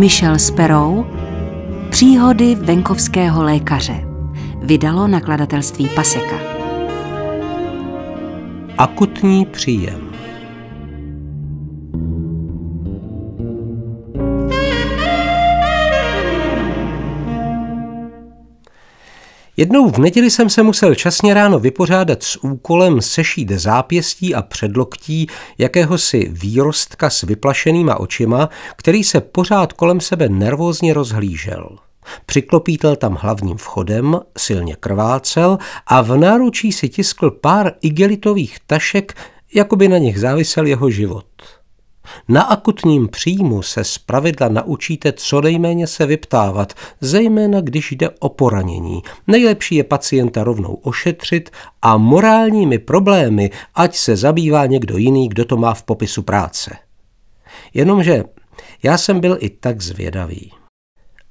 Michel Sperou Příhody venkovského lékaře Vydalo nakladatelství Paseka. Akutní příjem Jednou v neděli jsem se musel časně ráno vypořádat s úkolem sešít zápěstí a předloktí jakéhosi výrostka s vyplašenýma očima, který se pořád kolem sebe nervózně rozhlížel. Přiklopítel tam hlavním vchodem, silně krvácel a v náručí si tiskl pár igelitových tašek, jako by na nich závisel jeho život. Na akutním příjmu se zpravidla naučíte co nejméně se vyptávat, zejména když jde o poranění. Nejlepší je pacienta rovnou ošetřit a morálními problémy, ať se zabývá někdo jiný, kdo to má v popisu práce. Jenomže já jsem byl i tak zvědavý.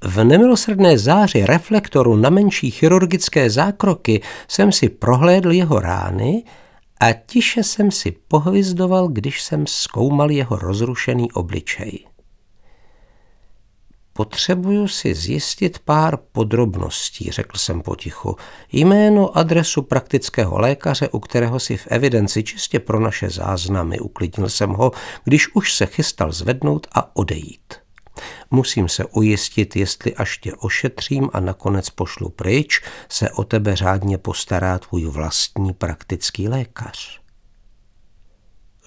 V nemilosrdné záři reflektoru na menší chirurgické zákroky jsem si prohlédl jeho rány a tiše jsem si pohvizdoval, když jsem zkoumal jeho rozrušený obličej. Potřebuju si zjistit pár podrobností, řekl jsem potichu. Jméno, adresu praktického lékaře, u kterého si v evidenci čistě pro naše záznamy uklidnil jsem ho, když už se chystal zvednout a odejít. Musím se ujistit, jestli až tě ošetřím a nakonec pošlu pryč, se o tebe řádně postará tvůj vlastní praktický lékař.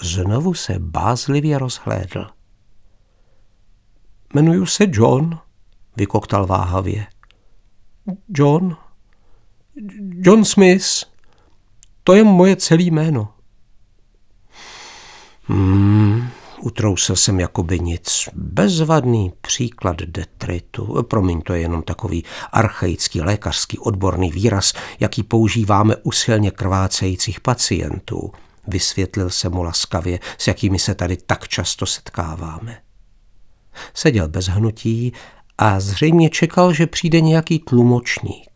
Znovu se bázlivě rozhlédl. Jmenuju se John, vykoktal váhavě. John? John Smith. To je moje celé jméno. Hmm, Utrousil jsem jakoby nic. Bezvadný příklad detritu. Promiň, to je jenom takový archaický lékařský odborný výraz, jaký používáme u silně krvácejících pacientů. Vysvětlil se mu laskavě, s jakými se tady tak často setkáváme. Seděl bez hnutí a zřejmě čekal, že přijde nějaký tlumočník.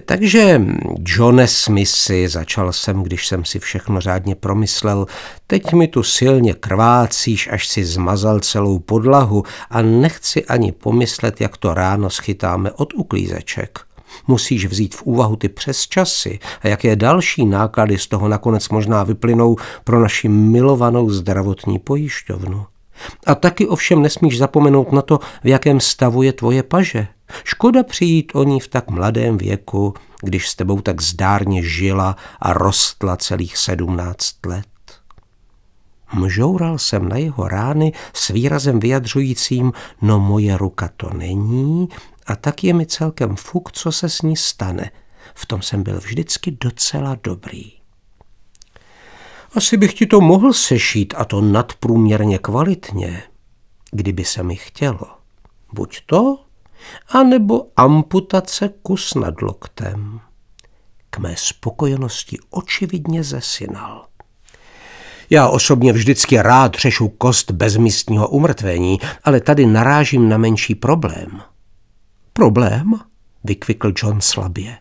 Takže, Johne Smithy, začal jsem, když jsem si všechno řádně promyslel, teď mi tu silně krvácíš, až si zmazal celou podlahu a nechci ani pomyslet, jak to ráno schytáme od uklízeček. Musíš vzít v úvahu ty přesčasy a jaké další náklady z toho nakonec možná vyplynou pro naši milovanou zdravotní pojišťovnu. A taky ovšem nesmíš zapomenout na to, v jakém stavu je tvoje paže. Škoda přijít o ní v tak mladém věku, když s tebou tak zdárně žila a rostla celých sedmnáct let. Mžoural jsem na jeho rány s výrazem vyjadřujícím, no moje ruka to není a tak je mi celkem fuk, co se s ní stane. V tom jsem byl vždycky docela dobrý. Asi bych ti to mohl sešít a to nadprůměrně kvalitně, kdyby se mi chtělo. Buď to, anebo amputace kus nad loktem. K mé spokojenosti očividně zesinal. Já osobně vždycky rád řešu kost bezmístního umrtvení, ale tady narážím na menší problém. Problém? vykvikl John slabě.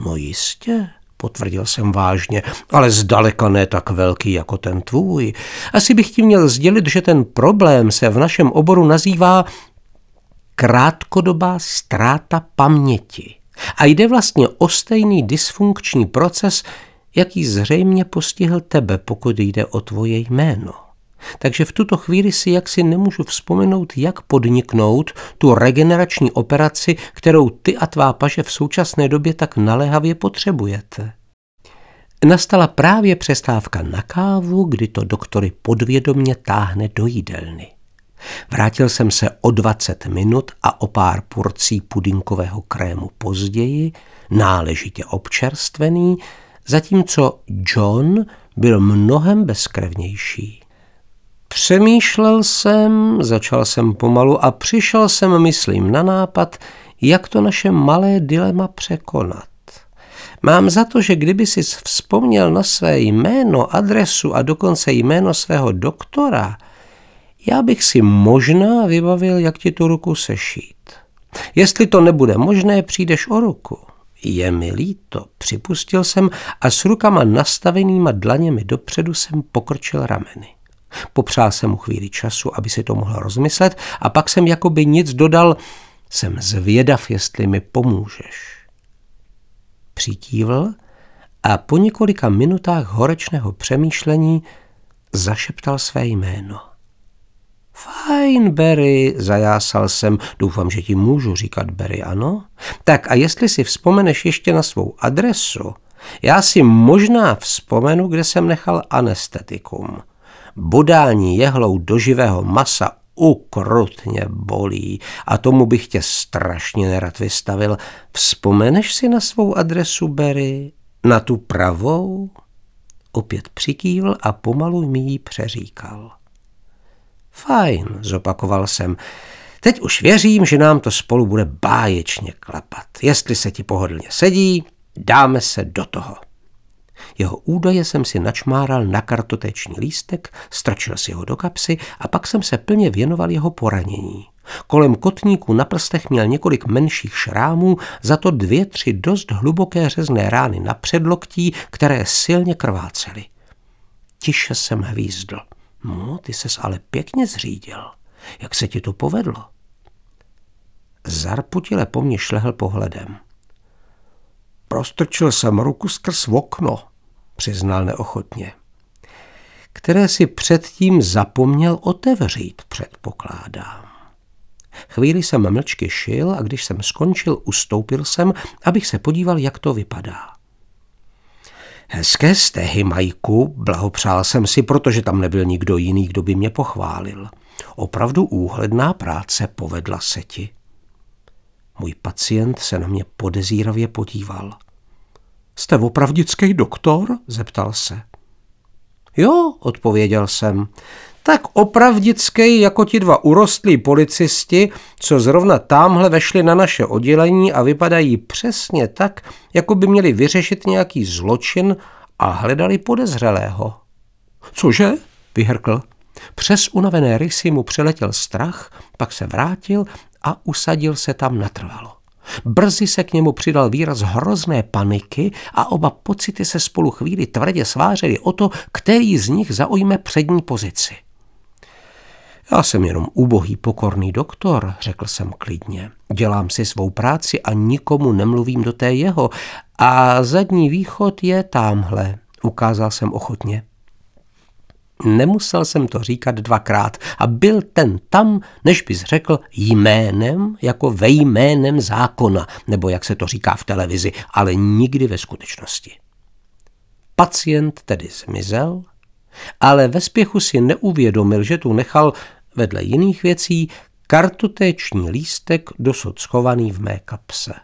No jistě, potvrdil jsem vážně, ale zdaleka ne tak velký jako ten tvůj. Asi bych ti měl sdělit, že ten problém se v našem oboru nazývá krátkodobá ztráta paměti. A jde vlastně o stejný dysfunkční proces, jaký zřejmě postihl tebe, pokud jde o tvoje jméno. Takže v tuto chvíli si jaksi nemůžu vzpomenout, jak podniknout tu regenerační operaci, kterou ty a tvá paže v současné době tak naléhavě potřebujete. Nastala právě přestávka na kávu, kdy to doktory podvědomně táhne do jídelny. Vrátil jsem se o 20 minut a o pár porcí pudinkového krému později, náležitě občerstvený, zatímco John byl mnohem bezkrevnější. Přemýšlel jsem, začal jsem pomalu a přišel jsem, myslím, na nápad, jak to naše malé dilema překonat. Mám za to, že kdyby si vzpomněl na své jméno, adresu a dokonce jméno svého doktora, já bych si možná vybavil, jak ti tu ruku sešít. Jestli to nebude možné, přijdeš o ruku. Je mi líto, připustil jsem a s rukama nastavenýma dlaněmi dopředu jsem pokrčil rameny. Popřál jsem mu chvíli času, aby si to mohl rozmyslet a pak jsem jakoby nic dodal, jsem zvědav, jestli mi pomůžeš. Přikývl a po několika minutách horečného přemýšlení zašeptal své jméno. Fajn, Barry, zajásal jsem. Doufám, že ti můžu říkat Barry, ano? Tak a jestli si vzpomeneš ještě na svou adresu, já si možná vzpomenu, kde jsem nechal anestetikum. Bodání jehlou do živého masa ukrutně bolí a tomu bych tě strašně nerad vystavil. Vzpomeneš si na svou adresu, Barry? Na tu pravou? Opět přikývl a pomalu mi ji přeříkal. Fajn, zopakoval jsem. Teď už věřím, že nám to spolu bude báječně klapat. Jestli se ti pohodlně sedí, dáme se do toho. Jeho údaje jsem si načmáral na kartoteční lístek, strčil si ho do kapsy a pak jsem se plně věnoval jeho poranění. Kolem kotníku na prstech měl několik menších šrámů, za to dvě, tři dost hluboké řezné rány na předloktí, které silně krvácely. Tiše jsem hvízdl. No, ty ses ale pěkně zřídil. Jak se ti to povedlo? Zarputile po mně šlehl pohledem. Prostrčil jsem ruku skrz okno, přiznal neochotně, které si předtím zapomněl otevřít, předpokládám. Chvíli jsem mlčky šil a když jsem skončil, ustoupil jsem, abych se podíval, jak to vypadá. Hezké stehy, Majku, blahopřál jsem si, protože tam nebyl nikdo jiný, kdo by mě pochválil. Opravdu úhledná práce, povedla se ti. Můj pacient se na mě podezíravě podíval. Jste opravdický doktor? zeptal se. Jo, odpověděl jsem. Tak opravdický jako ti dva urostlí policisti, co zrovna tamhle vešli na naše oddělení a vypadají přesně tak, jako by měli vyřešit nějaký zločin a hledali podezřelého. Cože? vyhrkl. Přes unavené rysy mu přeletěl strach, pak se vrátil a usadil se tam natrvalo. Brzy se k němu přidal výraz hrozné paniky a oba pocity se spolu chvíli tvrdě svářely o to, který z nich zaujme přední pozici. Já jsem jenom ubohý pokorný doktor, řekl jsem klidně. Dělám si svou práci a nikomu nemluvím do té jeho. A zadní východ je tamhle, ukázal jsem ochotně. Nemusel jsem to říkat dvakrát a byl ten tam, než bys řekl jménem, jako ve jménem zákona, nebo jak se to říká v televizi, ale nikdy ve skutečnosti. Pacient tedy zmizel, ale ve spěchu si neuvědomil, že tu nechal vedle jiných věcí kartotéční lístek dosud schovaný v mé kapse.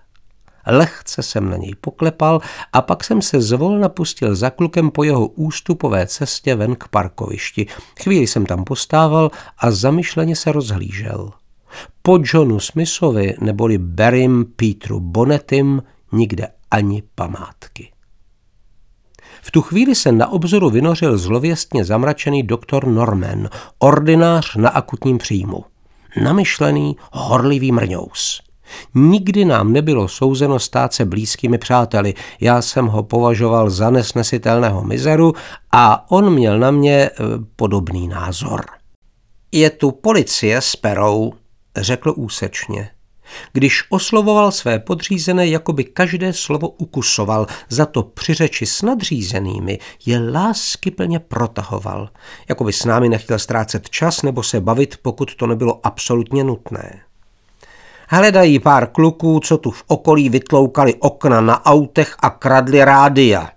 Lehce jsem na něj poklepal a pak jsem se zvolna pustil za klukem po jeho ústupové cestě ven k parkovišti. Chvíli jsem tam postával a zamyšleně se rozhlížel. Po Johnu Smithovi neboli Barrym Petru Bonnetim nikde ani památky. V tu chvíli se na obzoru vynořil zlověstně zamračený doktor Norman, ordinář na akutním příjmu. Namyšlený, horlivý mrňous. Nikdy nám nebylo souzeno stát se blízkými přáteli. Já jsem ho považoval za nesnesitelného mizeru a on měl na mě e, podobný názor. Je tu policie s perou, řekl úsečně. Když oslovoval své podřízené, jako by každé slovo ukusoval, za to při řeči s nadřízenými je láskyplně protahoval, jako by s námi nechtěl ztrácet čas nebo se bavit, pokud to nebylo absolutně nutné. Hledají pár kluků, co tu v okolí vytloukali okna na autech a kradli rádia.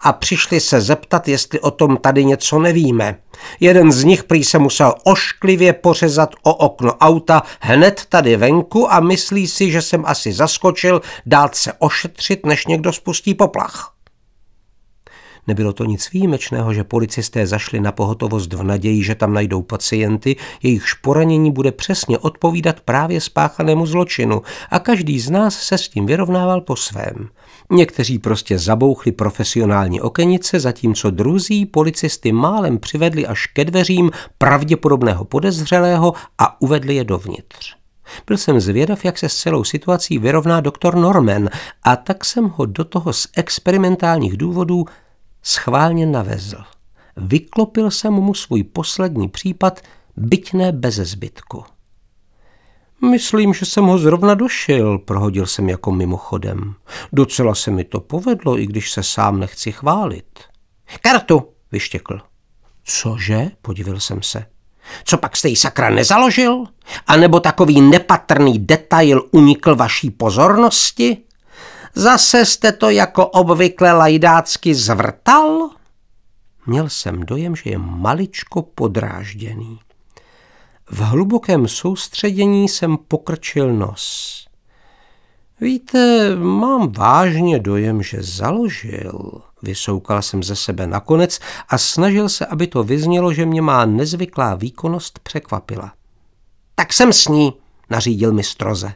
A přišli se zeptat, jestli o tom tady něco nevíme. Jeden z nich prý se musel ošklivě pořezat o okno auta hned tady venku a myslí si, že jsem asi zaskočil dát se ošetřit, než někdo spustí poplach. Nebylo to nic výjimečného, že policisté zašli na pohotovost v naději, že tam najdou pacienty, jejichž poranění bude přesně odpovídat právě spáchanému zločinu a každý z nás se s tím vyrovnával po svém. Někteří prostě zabouchli profesionální okenice, zatímco druzí policisty málem přivedli až ke dveřím pravděpodobného podezřelého a uvedli je dovnitř. Byl jsem zvědav, jak se s celou situací vyrovná doktor Norman a tak jsem ho do toho z experimentálních důvodů schválně navezl. vyklopil jsem mu svůj poslední případ, byť ne bez zbytku. Myslím, že jsem ho zrovna došel, prohodil jsem jako mimochodem. Docela se mi to povedlo, i když se sám nechci chválit. Kartu, vyštěkl. Cože? Podivil jsem se. Co pak jste jí sakra nezaložil? A nebo takový nepatrný detail unikl vaší pozornosti? Zase jste to jako obvykle lajdácky zvrtal? Měl jsem dojem, že je maličko podrážděný. V hlubokém soustředění jsem pokrčil nos. Víte, mám vážně dojem, že založil. Vysoukal jsem ze sebe nakonec a snažil se, aby to vyznělo, že mě má nezvyklá výkonnost překvapila. Tak jsem s ní, nařídil mi stroze.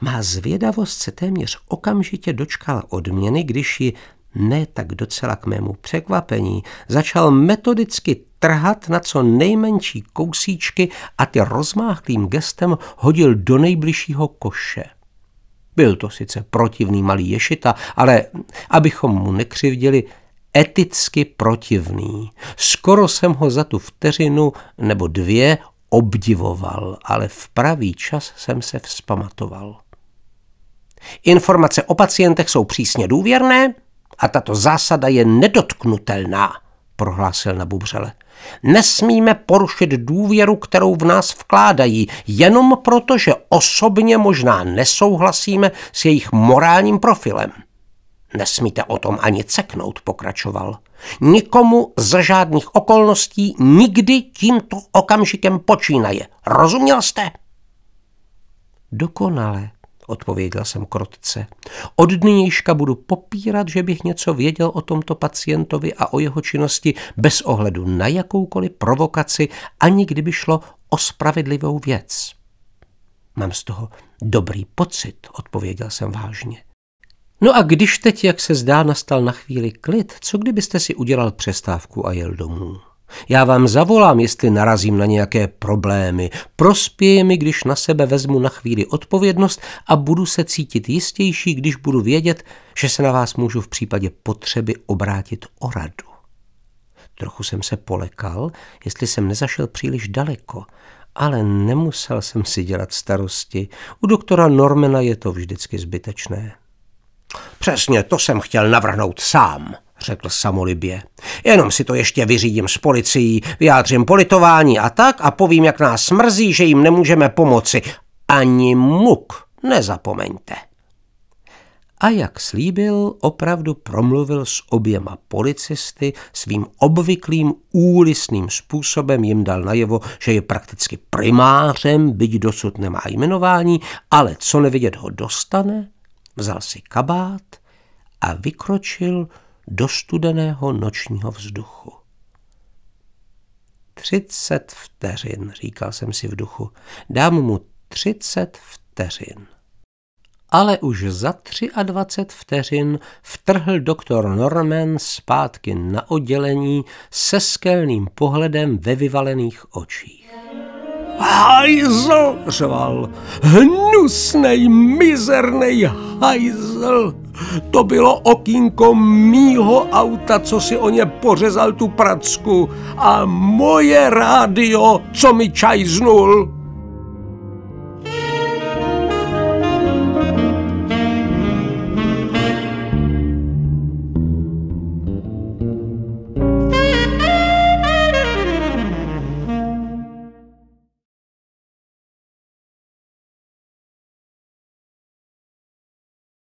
Má zvědavost se téměř okamžitě dočkala odměny, když ji ne tak docela k mému překvapení, začal metodicky trhat na co nejmenší kousíčky a ty rozmáchlým gestem hodil do nejbližšího koše. Byl to sice protivný malý ješita, ale abychom mu nekřivdili, eticky protivný. Skoro jsem ho za tu vteřinu nebo dvě obdivoval, ale v pravý čas jsem se vzpamatoval. Informace o pacientech jsou přísně důvěrné a tato zásada je nedotknutelná, prohlásil na bubřele. Nesmíme porušit důvěru, kterou v nás vkládají, jenom proto, že osobně možná nesouhlasíme s jejich morálním profilem. Nesmíte o tom ani ceknout, pokračoval. Nikomu za žádných okolností nikdy tímto okamžikem počínaje. Rozuměl jste? Dokonale, odpověděl jsem krotce. Od nynějška budu popírat, že bych něco věděl o tomto pacientovi a o jeho činnosti bez ohledu na jakoukoliv provokaci, ani kdyby šlo o spravedlivou věc. Mám z toho dobrý pocit, odpověděl jsem vážně. No a když teď, jak se zdá, nastal na chvíli klid, co kdybyste si udělal přestávku a jel domů? Já vám zavolám, jestli narazím na nějaké problémy. Prospěje mi, když na sebe vezmu na chvíli odpovědnost a budu se cítit jistější, když budu vědět, že se na vás můžu v případě potřeby obrátit o radu. Trochu jsem se polekal, jestli jsem nezašel příliš daleko, ale nemusel jsem si dělat starosti. U doktora Normana je to vždycky zbytečné. Přesně to jsem chtěl navrhnout sám, řekl samolibě. Jenom si to ještě vyřídím s policií, vyjádřím politování a tak a povím, jak nás mrzí, že jim nemůžeme pomoci. Ani muk, nezapomeňte. A jak slíbil, opravdu promluvil s oběma policisty, svým obvyklým úlisným způsobem jim dal najevo, že je prakticky primářem, byť dosud nemá jmenování, ale co nevidět ho dostane, vzal si kabát a vykročil do studeného nočního vzduchu. Třicet vteřin, říkal jsem si v duchu, dám mu třicet vteřin. Ale už za 23 vteřin vtrhl doktor Norman zpátky na oddělení se skelným pohledem ve vyvalených očích. Hajzl, řval, hnusnej, mizernej hajzl. To bylo okýnko mýho auta, co si o ně pořezal tu pracku a moje rádio, co mi čajznul.